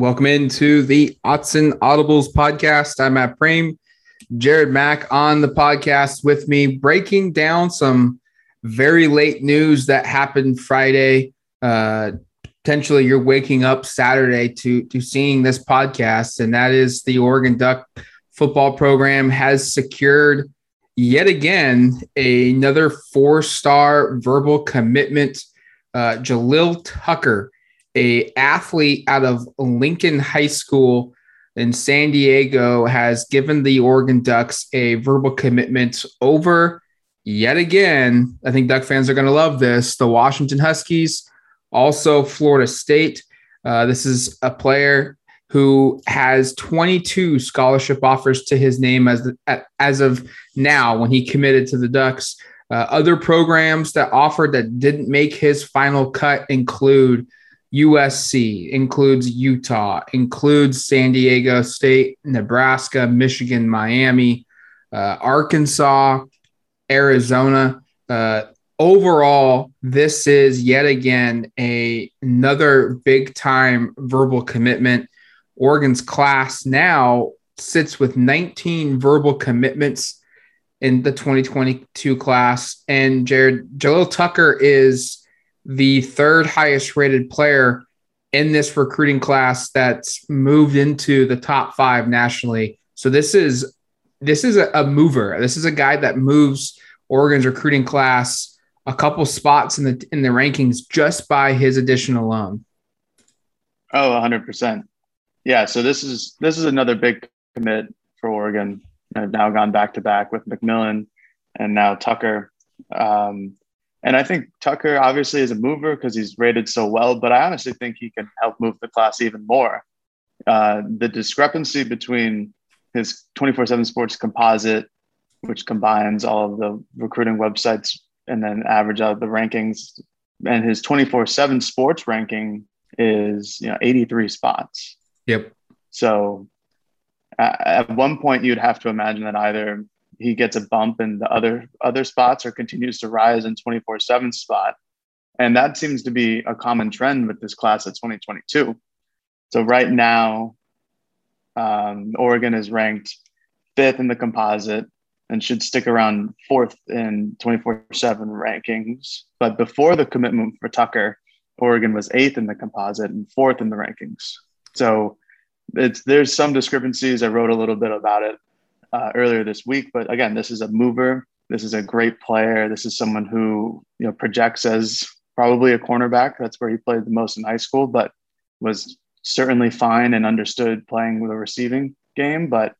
Welcome into the Autzen Audibles podcast. I'm Matt Prehm, Jared Mack on the podcast with me, breaking down some very late news that happened Friday. Uh, potentially, you're waking up Saturday to to seeing this podcast, and that is the Oregon Duck football program has secured yet again another four star verbal commitment. Uh, Jalil Tucker a athlete out of Lincoln High School in San Diego has given the Oregon Ducks a verbal commitment over yet again. I think Duck fans are going to love this. The Washington Huskies, also Florida State. Uh, this is a player who has 22 scholarship offers to his name as as of now when he committed to the Ducks. Uh, other programs that offered that didn't make his final cut include USC, includes Utah, includes San Diego State, Nebraska, Michigan, Miami, uh, Arkansas, Arizona. Uh, overall, this is yet again a another big time verbal commitment. Oregon's class now sits with 19 verbal commitments in the 2022 class, and Jared Jalil Tucker is the third highest rated player in this recruiting class that's moved into the top five nationally. So this is this is a, a mover. This is a guy that moves Oregon's recruiting class a couple spots in the in the rankings just by his addition alone. Oh, 100%. Yeah, so this is this is another big commit for Oregon. I've now gone back to back with McMillan and now Tucker. Um, and I think Tucker obviously is a mover because he's rated so well, but I honestly think he can help move the class even more. Uh, the discrepancy between his 24 7 sports composite, which combines all of the recruiting websites and then average out the rankings, and his 24 7 sports ranking is you know 83 spots. Yep. So at one point, you'd have to imagine that either he gets a bump in the other other spots or continues to rise in 24/7 spot. And that seems to be a common trend with this class of 2022. So right now, um, Oregon is ranked fifth in the composite and should stick around fourth in 24 7 rankings. But before the commitment for Tucker, Oregon was eighth in the composite and fourth in the rankings. So it's there's some discrepancies. I wrote a little bit about it uh, earlier this week. But again, this is a mover. This is a great player. This is someone who you know projects as probably a cornerback. That's where he played the most in high school, but was certainly fine and understood playing with a receiving game. But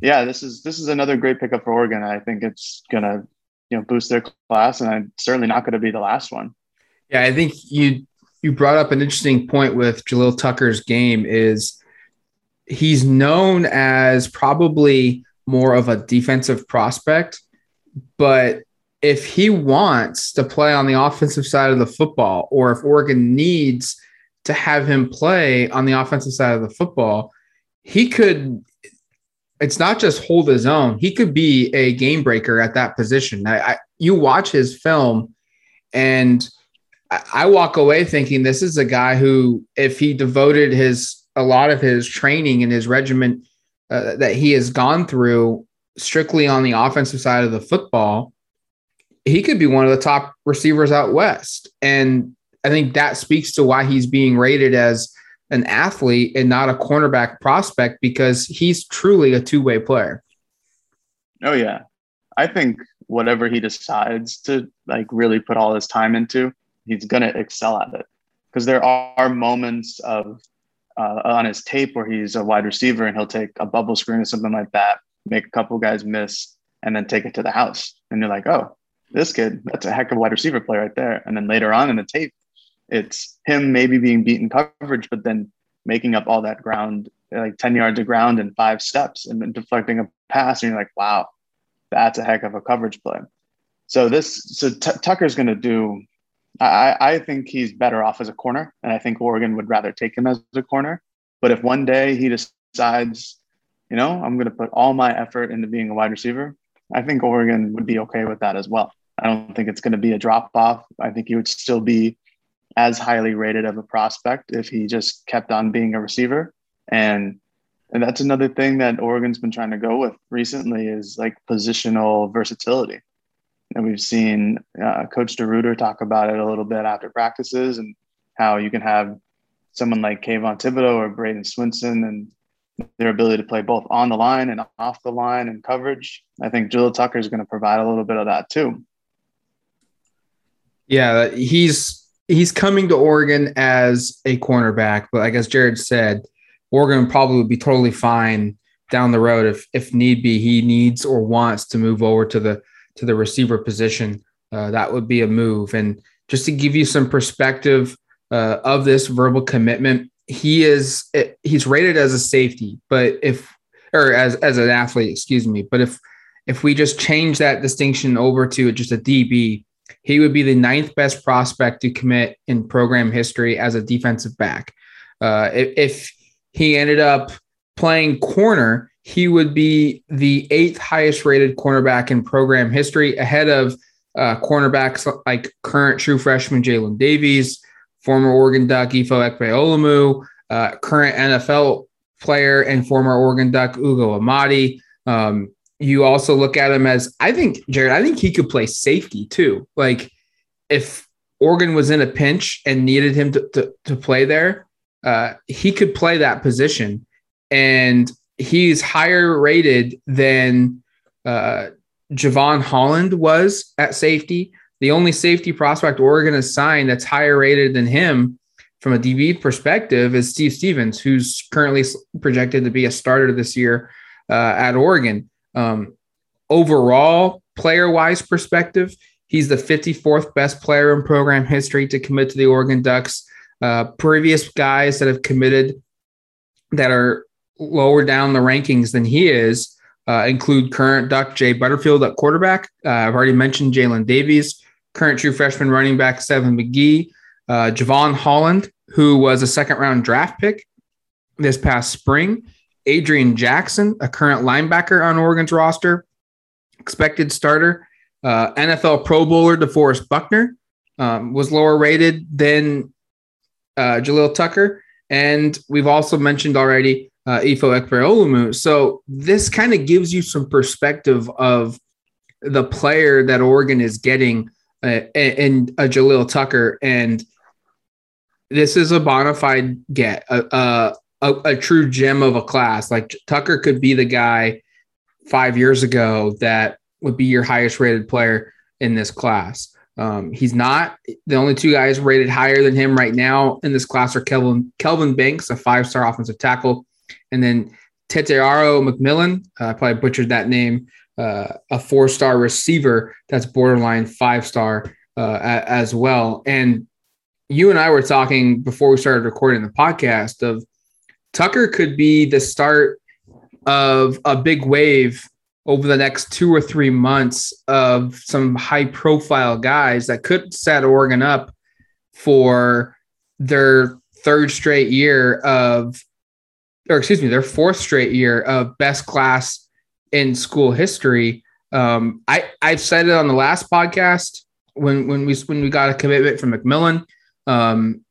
yeah, this is this is another great pickup for Oregon. I think it's gonna you know boost their class, and I'm certainly not going to be the last one. Yeah, I think you you brought up an interesting point with Jalil Tucker's game is he's known as probably more of a defensive prospect. But if he wants to play on the offensive side of the football, or if Oregon needs to have him play on the offensive side of the football, he could. It's not just hold his own. He could be a game breaker at that position. I, I you watch his film, and I, I walk away thinking this is a guy who, if he devoted his a lot of his training and his regiment uh, that he has gone through strictly on the offensive side of the football, he could be one of the top receivers out west. And I think that speaks to why he's being rated as an athlete and not a cornerback prospect because he's truly a two way player. Oh, yeah. I think whatever he decides to like really put all his time into, he's going to excel at it. Because there are moments of uh, on his tape where he's a wide receiver and he'll take a bubble screen or something like that, make a couple guys miss, and then take it to the house. And you're like, oh, this kid, that's a heck of a wide receiver play right there. And then later on in the tape, it's him maybe being beaten coverage, but then making up all that ground, like 10 yards of ground in five steps and then deflecting a pass. And you're like, wow, that's a heck of a coverage play. So this, so T- Tucker's going to do I, I think he's better off as a corner, and I think Oregon would rather take him as a corner. But if one day he decides, you know, I'm going to put all my effort into being a wide receiver, I think Oregon would be okay with that as well. I don't think it's going to be a drop off. I think he would still be as highly rated of a prospect if he just kept on being a receiver. And and that's another thing that Oregon's been trying to go with recently is like positional versatility. And we've seen uh, Coach DeRuyter talk about it a little bit after practices and how you can have someone like Kayvon Thibodeaux or Bradyn Swinson and their ability to play both on the line and off the line and coverage. I think Jalil Tucker is going to provide a little bit of that too. Yeah, he's he's coming to Oregon as a cornerback, but like as Jared said, Oregon probably would be totally fine down the road if if need be. He needs or wants to move over to the to the receiver position. Uh, that would be a move. And just to give you some perspective uh, of this verbal commitment, he is he's rated as a safety, but if or as as an athlete, excuse me, but if if we just change that distinction over to just a DB, he would be the ninth best prospect to commit in program history as a defensive back. Uh, if, if he ended up playing corner, he would be the eighth highest rated cornerback in program history, ahead of uh, cornerbacks like current true freshman Jaylin Davies, former Oregon Duck Ifo Ekpe uh, current NFL player and former Oregon Duck Ugo Amadi. Um, you also look at him as I think Jared. I think he could play safety too. Like if Oregon was in a pinch and needed him to to, to play there, uh, he could play that position, and he's higher rated than uh, Jevon Holland was at safety. The only safety prospect Oregon has signed that's higher rated than him from a DB perspective is Steve Stephens, who's currently projected to be a starter this year uh, at Oregon. Um, overall, player wise perspective, he's the 54th best player in program history to commit to the Oregon Ducks. Uh, previous guys that have committed that are lower down the rankings than he is uh, include current Duck Jay Butterfield at quarterback. Uh, I've already mentioned Jaylin Davies, current true freshman running back Seven McGee, uh, Jevon Holland, who was a second round draft pick this past spring, Adrian Jackson, a current linebacker on Oregon's roster, expected starter, uh, NFL Pro Bowler DeForest Buckner um, was lower rated than uh, Jalil Tucker. And we've also mentioned already uh, Ifo Ekpre-Olomu. So this kind of gives you some perspective of the player that Oregon is getting uh, in uh, Jalil Tucker. And this is a bona fide get, a, a, a, a true gem of a class. Like Tucker could be the guy five years ago that would be your highest rated player in this class. Um, he's not the only two guys rated higher than him right now in this class are Kelvin Kelvin Banks, a five star offensive tackle, and then Tetairoa McMillan. Uh, I probably butchered that name. Uh, a four star receiver that's borderline five star uh, as well. And you and I were talking before we started recording the podcast of Tucker could be the start of a big wave over the next two or three months of some high profile guys that could set Oregon up for their third straight year of, or excuse me, their fourth straight year of best class in school history. Um, I I've said it on the last podcast when when we when we got a commitment from McMillan. Um,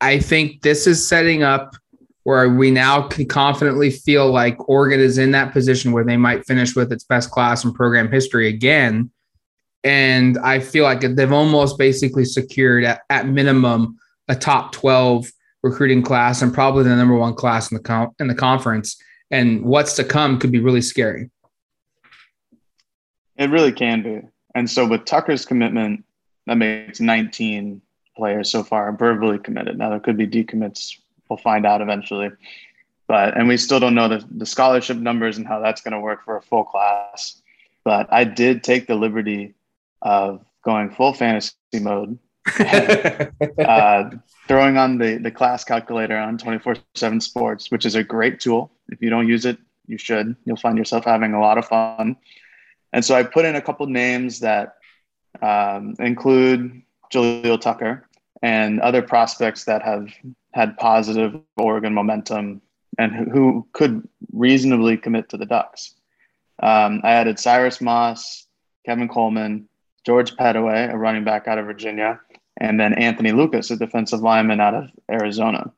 I think this is setting up where we now can confidently feel like Oregon is in that position where they might finish with its best class in program history again. And I feel like they've almost basically secured at, at minimum a top 12 recruiting class and probably the number one class in the com- in the conference. And what's to come could be really scary. It really can be. And so with Tucker's commitment, that makes 19 players so far verbally committed. Now there could be decommits we'll find out eventually. But and we still don't know the, the scholarship numbers and how that's going to work for a full class. But I did take the liberty of going full fantasy mode, uh, throwing on the the class calculator on 24/7 Sports, which is a great tool. If you don't use it, you should. You'll find yourself having a lot of fun. And so I put in a couple names that um, include Jalil Tucker and other prospects that have had positive Oregon momentum and who could reasonably commit to the Ducks. Um, I added Cyrus Moss, Kevin Coleman, George Pettaway, a running back out of Virginia, and then Anthony Lucas, a defensive lineman out of Arizona.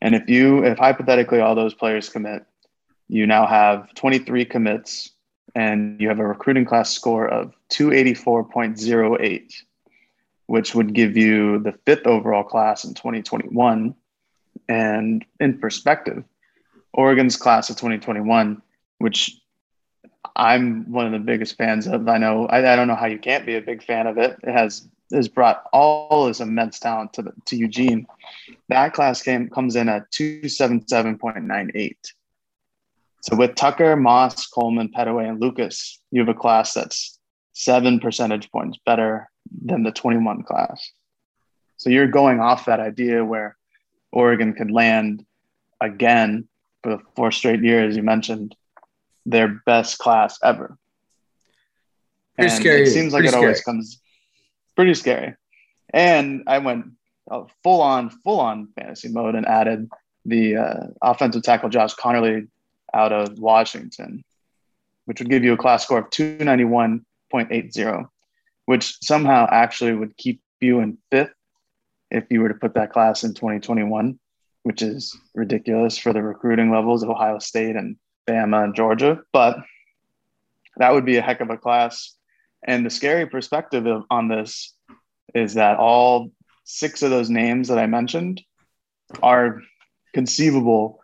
And if you, if hypothetically all those players commit, you now have 23 commits and you have a recruiting class score of 284.08, which would give you the fifth overall class in 2021. And in perspective, Oregon's class of 2021, which I'm one of the biggest fans of. I know I, I, don't know how you can't be a big fan of it. It has has brought all this immense talent to the, to Eugene. That class came comes in at 277.98. So with Tucker, Moss, Coleman, Pettaway, and Lucas, you have a class that's seven percentage points better than the 21 class. So you're going off that idea where Oregon could land again for the fourth straight year, as you mentioned, their best class ever. Pretty and scary. It seems like pretty it always comes pretty scary. And I went uh, full on, full on fantasy mode and added the uh, offensive tackle Josh Conerly out of Washington, which would give you a class score of 291.80, which somehow actually would keep you in fifth if you were to put that class in 2021, which is ridiculous for the recruiting levels of Ohio State and Bama and Georgia. But that would be a heck of a class. And the scary perspective of, on this is that all six of those names that I mentioned are conceivable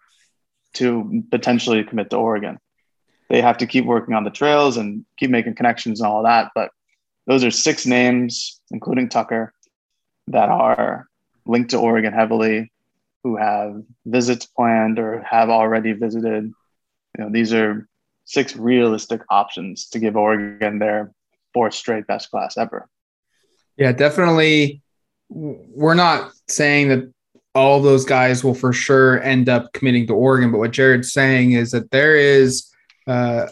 to potentially commit to Oregon. They have to keep working on the trails and keep making connections and all that. But those are six names, including Tucker, that are linked to Oregon heavily, who have visits planned or have already visited. You know, these are six realistic options to give Oregon their fourth straight best class ever. Yeah, definitely. We're not saying that all those guys will for sure end up committing to Oregon. But what Jared's saying is that there is, uh,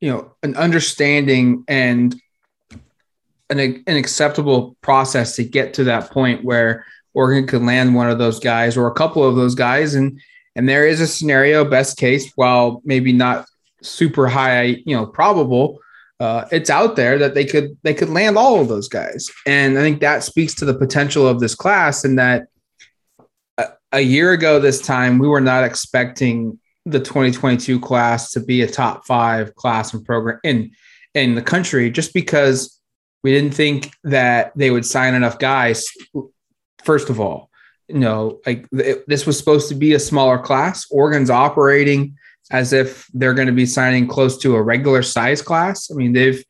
you know, an understanding and an, an acceptable process to get to that point where Oregon could land one of those guys or a couple of those guys. And, and there is a scenario, best case, while maybe not super high, you know, probable, uh, it's out there that they could they could land all of those guys, and I think that speaks to the potential of this class and that a year ago this time, we were not expecting the 2022 class to be a top five class and program in in the country, just because we didn't think that they would sign enough guys. First of all, you know, like this was supposed to be a smaller class. Oregon's operating as if they're going to be signing close to a regular size class. I mean, they've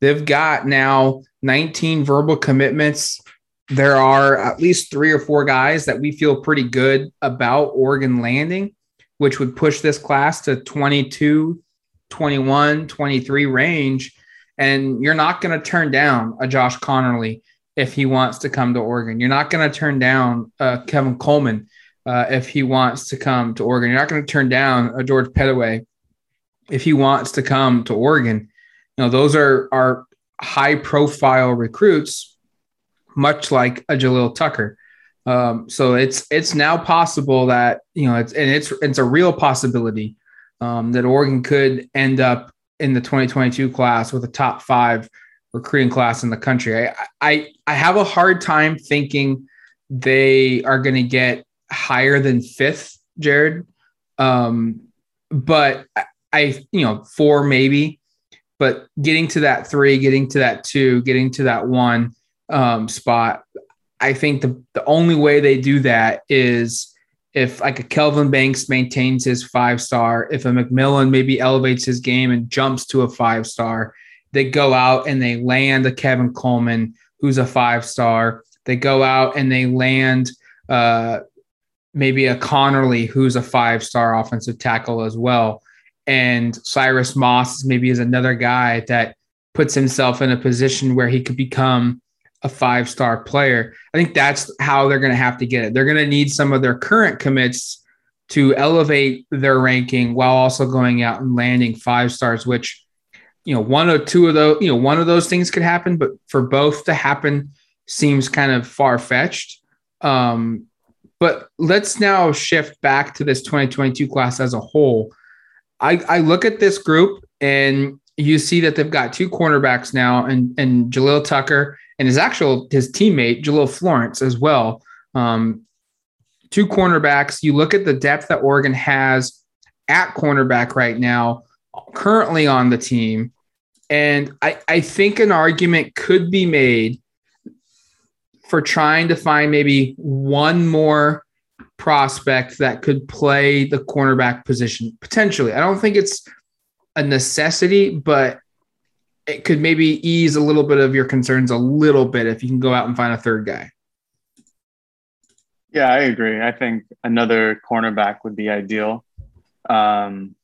they've got now 19 verbal commitments there are at least three or four guys that we feel pretty good about Oregon landing, which would push this class to 22, 21, 23 range. And you're not going to turn down a Josh Conerly if he wants to come to Oregon. You're not going to turn down uh, Kevin Coleman uh, if he wants to come to Oregon. You're not going to turn down a George Pettaway if he wants to come to Oregon. You know, those are, are high profile recruits much like a Jalil Tucker. Um, so it's it's now possible that you know it's and it's it's a real possibility um, that Oregon could end up in the 2022 class with a top five recruiting class in the country. I I, I have a hard time thinking they are going to get higher than fifth, Jared. Um, but I you know four maybe, but getting to that three, getting to that two, getting to that one um, spot. I think the, the only way they do that is if like a Kelvin Banks maintains his five star, if a McMillan maybe elevates his game and jumps to a five star, they go out and they land a Kevin Coleman who's a five star. They go out and they land uh, maybe a Conerly who's a five star offensive tackle as well. And Cyrus Moss maybe is another guy that puts himself in a position where he could become a five star player. I think that's how they're going to have to get it. They're going to need some of their current commits to elevate their ranking while also going out and landing five stars, which, you know, one or two of those, you know, one of those things could happen, but for both to happen seems kind of far fetched. Um, but let's now shift back to this 2022 class as a whole. I, I look at this group and you see that they've got two cornerbacks now and, and Jalil Tucker and his actual his teammate Jahlil Florence as well. Um, two cornerbacks. You look at the depth that Oregon has at cornerback right now, currently on the team, and I, I think an argument could be made for trying to find maybe one more prospect that could play the cornerback position potentially. I don't think it's a necessity, but it could maybe ease a little bit of your concerns a little bit if you can go out and find a third guy. Yeah, I agree. I think another cornerback would be ideal. Um,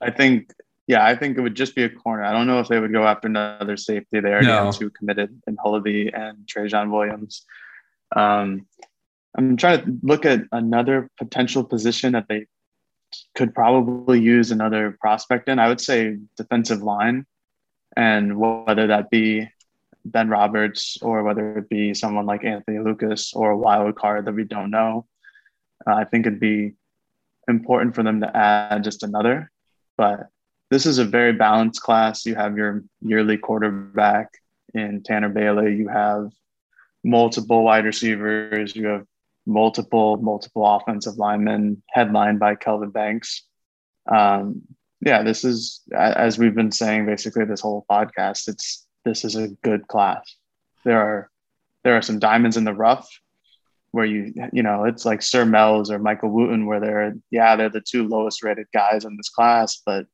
I think, yeah, I think it would just be a corner. I don't know if they would go after another safety. They already no. have two committed in Hullaby and Trajan Williams. Um, I'm trying to look at another potential position that they could probably use another prospect in. I would say defensive line, and whether that be Ben Roberts or whether it be someone like Anthony Lucas or a wild card that we don't know. Uh, I think it'd be important for them to add just another. But this is a very balanced class. You have your yearly quarterback in Tanner Bailey. You have multiple wide receivers. You have multiple, multiple offensive linemen headlined by Kelvin Banks. Um, yeah, this is, as we've been saying basically this whole podcast, it's this is a good class. There are there are some diamonds in the rough where you you know it's like Sir Mel's or Michael Wooten where they're yeah they're the two lowest rated guys in this class, but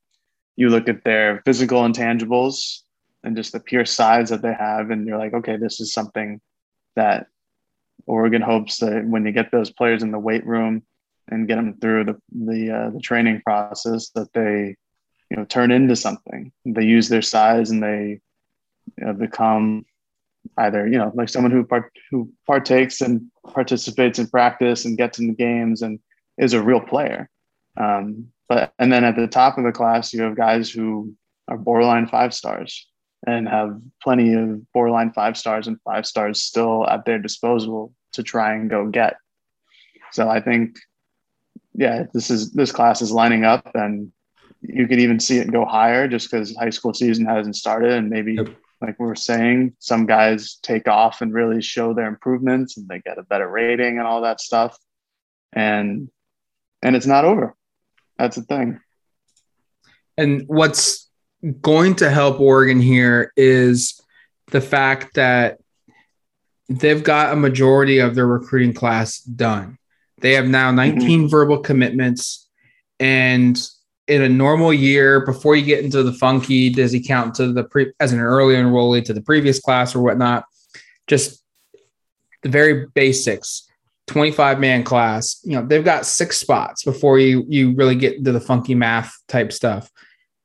you look at their physical intangibles and just the pure size that they have, and you're like, okay, this is something that Oregon hopes that when you get those players in the weight room and get them through the the, uh, the training process, that they you know turn into something. They use their size and they you know, become either you know like someone who part, who partakes and participates in practice and gets in the games and is a real player. Um, but and then at the top of the class, you have guys who are borderline five stars and have plenty of borderline five stars and five stars still at their disposal to try and go get. So I think, yeah, this is this class is lining up, and you could even see it go higher just because high school season hasn't started, and maybe yep like we are saying, some guys take off and really show their improvements and they get a better rating and all that stuff. And and it's not over. That's the thing. And what's going to help Oregon here is the fact that they've got a majority of their recruiting class done. They have now 19 mm-hmm. verbal commitments and in a normal year before you get into the funky does he count to the pre as an early enrollee to the previous class or whatnot just the very basics 25 man class you know they've got six spots before you you really get into the funky math type stuff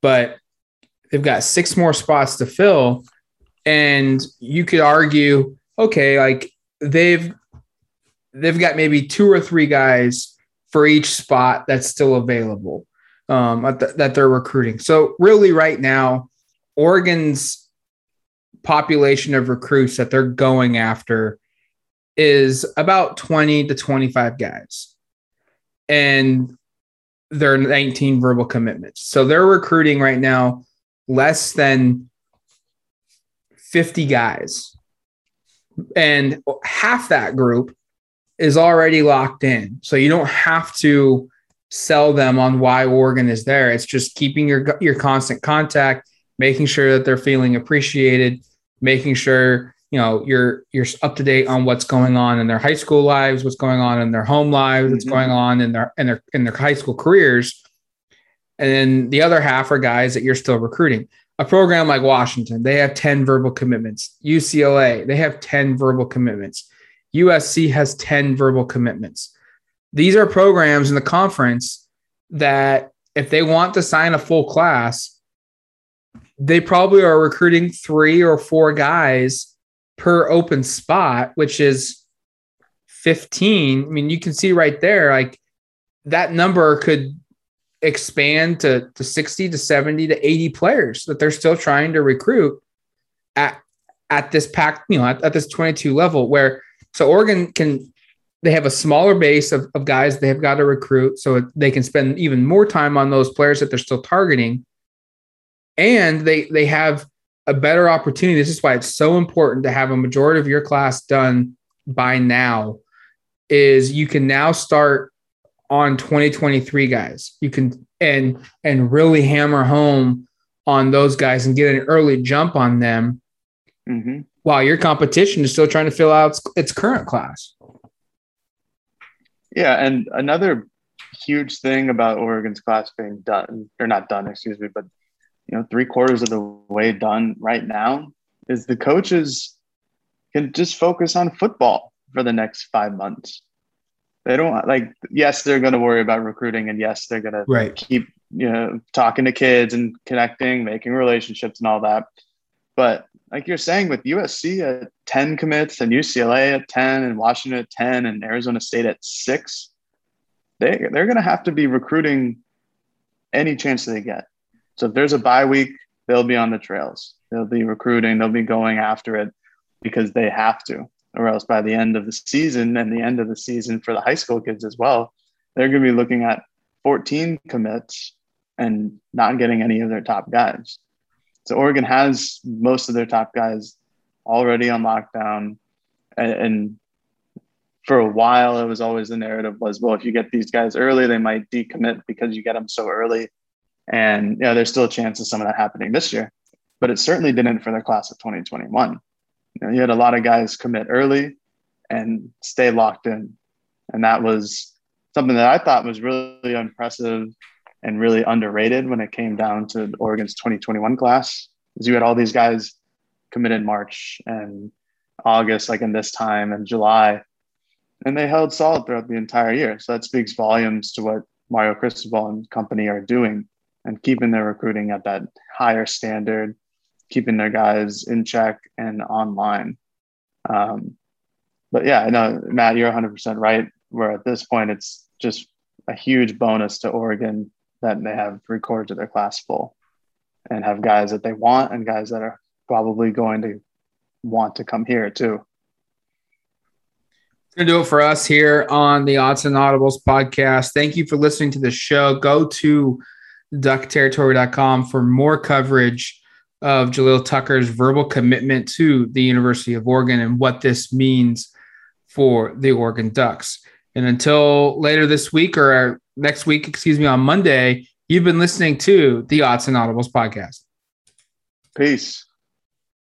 but they've got six more spots to fill and you could argue okay like they've they've got maybe two or three guys for each spot that's still available um, the, that they're recruiting. So really, right now, Oregon's population of recruits that they're going after is about 20 to 25 guys. And they're 19 verbal commitments. So they're recruiting right now less than 50 guys. And half that group is already locked in. So you don't have to sell them on why Oregon is there. It's just keeping your your constant contact, making sure that they're feeling appreciated, making sure you know you're you're up to date on what's going on in their high school lives, what's going on in their home lives, mm-hmm. what's going on in their in their in their high school careers. And then the other half are guys that you're still recruiting. A program like Washington, they have 10 verbal commitments. UCLA, they have 10 verbal commitments. USC has 10 verbal commitments these are programs in the conference that if they want to sign a full class, they probably are recruiting three or four guys per open spot, which is 15. I mean, you can see right there, like that number could expand to, to 60 to 70 to 80 players that they're still trying to recruit at at this pack, you know, at, at this 22 level where so Oregon can they have a smaller base of, of guys they have got to recruit so they can spend even more time on those players that they're still targeting and they they have a better opportunity. This is why it's so important to have a majority of your class done by now. Is you can now start on 2023 guys. You can and and really hammer home on those guys and get an early jump on them mm-hmm. while your competition is still trying to fill out its, its current class. Yeah, and another huge thing about Oregon's class being done or not done, excuse me, but you know, three quarters of the way done right now is the coaches can just focus on football for the next five months. They don't like, yes, they're going to worry about recruiting, and yes, they're going right. to keep, you know, talking to kids and connecting, making relationships and all that. But like you're saying, with USC at 10 commits and UCLA at 10 and Washington at 10 and Arizona State at six, they, they're going to have to be recruiting any chance they get. So if there's a bye week, they'll be on the trails. They'll be recruiting, they'll be going after it because they have to, or else by the end of the season and the end of the season for the high school kids as well, they're going to be looking at 14 commits and not getting any of their top guys. So Oregon has most of their top guys already on lockdown. And, and, for a while, it was always the narrative was, well, if you get these guys early, they might decommit because you get them so early. And you know, there's still a chance of some of that happening this year, but it certainly didn't for the class of 2021. You, know, you had a lot of guys commit early and stay locked in. And that was something that I thought was really impressive and really underrated when it came down to Oregon's 2021 class. Is you had all these guys commit in March and August, like in this time, and July, and they held solid throughout the entire year. So that speaks volumes to what Mario Cristobal and company are doing and keeping their recruiting at that higher standard, keeping their guys in check and online. Um, but yeah, no, Matt, you're 100% right. Where at this point, it's just a huge bonus to Oregon that they have quarters of their class full and have guys that they want and guys that are probably going to want to come here too. Going to do it for us here on the Autzen Audibles podcast. Thank you for listening to the show. Go to duckterritory.com for more coverage of Jalil Tucker's verbal commitment to the University of Oregon and what this means for the Oregon Ducks. And until later this week or next week, excuse me, on Monday, you've been listening to the Autzen Audibles podcast. Peace.